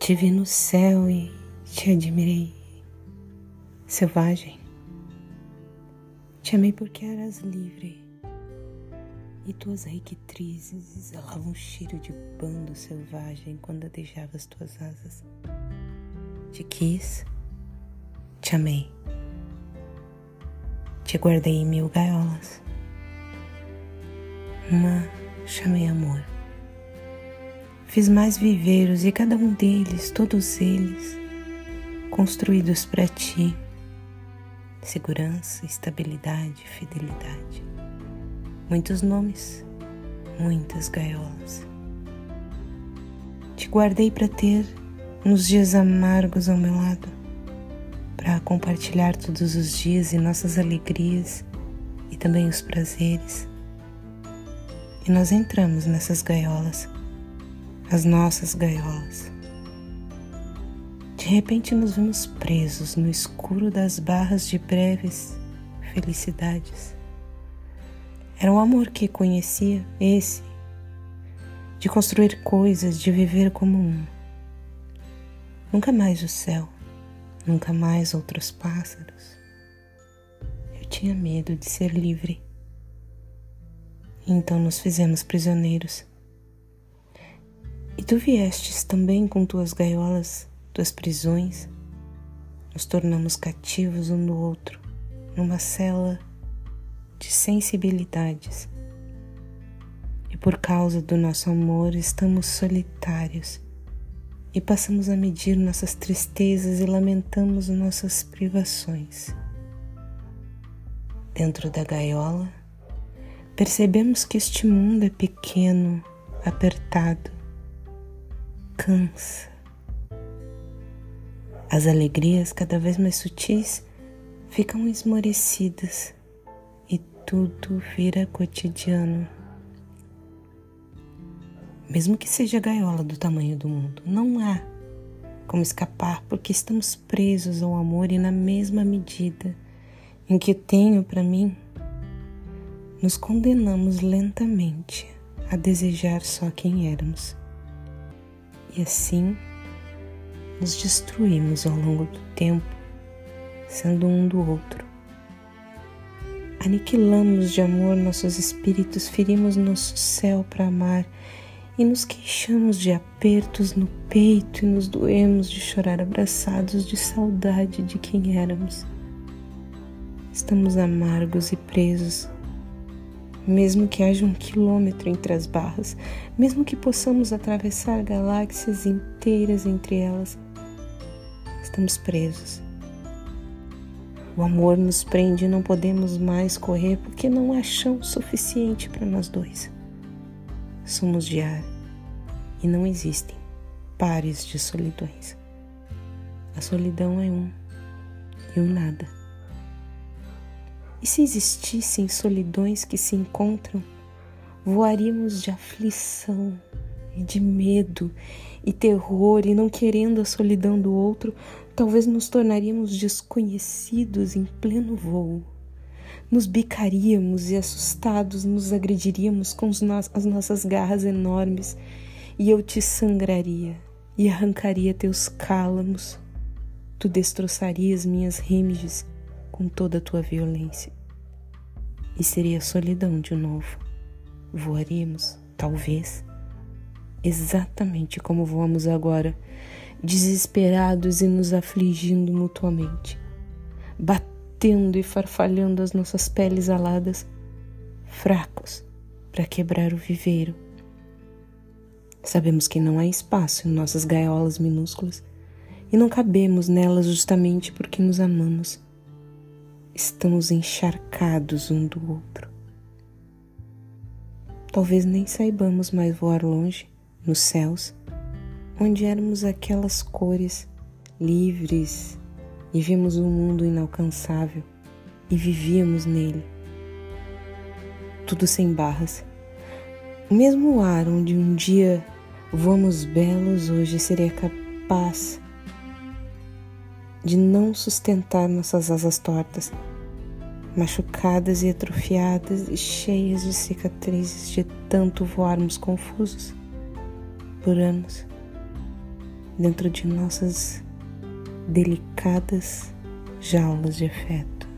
Te vi no céu e te admirei, selvagem. Te amei porque eras livre e tuas requitrizes exalavam um cheiro de bando selvagem quando adejavas tuas asas. Te quis, te amei, te guardei em mil gaiolas. Uma chamei amor. Fiz mais viveiros e cada um deles, todos eles, construídos para ti. Segurança, estabilidade, fidelidade. Muitos nomes, muitas gaiolas. Te guardei para ter nos dias amargos ao meu lado, para compartilhar todos os dias e nossas alegrias e também os prazeres. E nós entramos nessas gaiolas as nossas gaiolas. De repente nos vimos presos no escuro das barras de breves felicidades. Era o amor que conhecia, esse, de construir coisas, de viver como um. Nunca mais o céu, nunca mais outros pássaros. Eu tinha medo de ser livre. Então nos fizemos prisioneiros e tu viestes também com tuas gaiolas, tuas prisões. Nos tornamos cativos um do outro, numa cela de sensibilidades. E por causa do nosso amor estamos solitários e passamos a medir nossas tristezas e lamentamos nossas privações. Dentro da gaiola, percebemos que este mundo é pequeno, apertado, cansa. As alegrias, cada vez mais sutis, ficam esmorecidas e tudo vira cotidiano. Mesmo que seja a gaiola do tamanho do mundo, não há como escapar porque estamos presos ao amor e na mesma medida em que tenho para mim, nos condenamos lentamente a desejar só quem éramos e assim nos destruímos ao longo do tempo, sendo um do outro. Aniquilamos de amor nossos espíritos, ferimos nosso céu para amar e nos queixamos de apertos no peito e nos doemos de chorar abraçados de saudade de quem éramos. Estamos amargos e presos mesmo que haja um quilômetro entre as barras, mesmo que possamos atravessar galáxias inteiras entre elas, estamos presos. O amor nos prende e não podemos mais correr porque não há chão suficiente para nós dois. Somos de ar e não existem pares de solidões. A solidão é um e o nada. E se existissem solidões que se encontram, voaríamos de aflição e de medo e terror e não querendo a solidão do outro, talvez nos tornaríamos desconhecidos em pleno voo. Nos bicaríamos e assustados nos agrediríamos com as nossas garras enormes e eu te sangraria e arrancaria teus cálamos. Tu destroçarias minhas remiges com toda a tua violência. E seria solidão de novo. Voaríamos, talvez, exatamente como voamos agora, desesperados e nos afligindo mutuamente, batendo e farfalhando as nossas peles aladas, fracos para quebrar o viveiro. Sabemos que não há espaço em nossas gaiolas minúsculas e não cabemos nelas justamente porque nos amamos estamos encharcados um do outro. Talvez nem saibamos mais voar longe, nos céus, onde éramos aquelas cores livres e vimos um mundo inalcançável e vivíamos nele. Tudo sem barras. O mesmo ar onde um dia voamos belos hoje seria capaz de não sustentar nossas asas tortas, machucadas e atrofiadas e cheias de cicatrizes de tanto voarmos confusos por anos, dentro de nossas delicadas jaulas de afeto.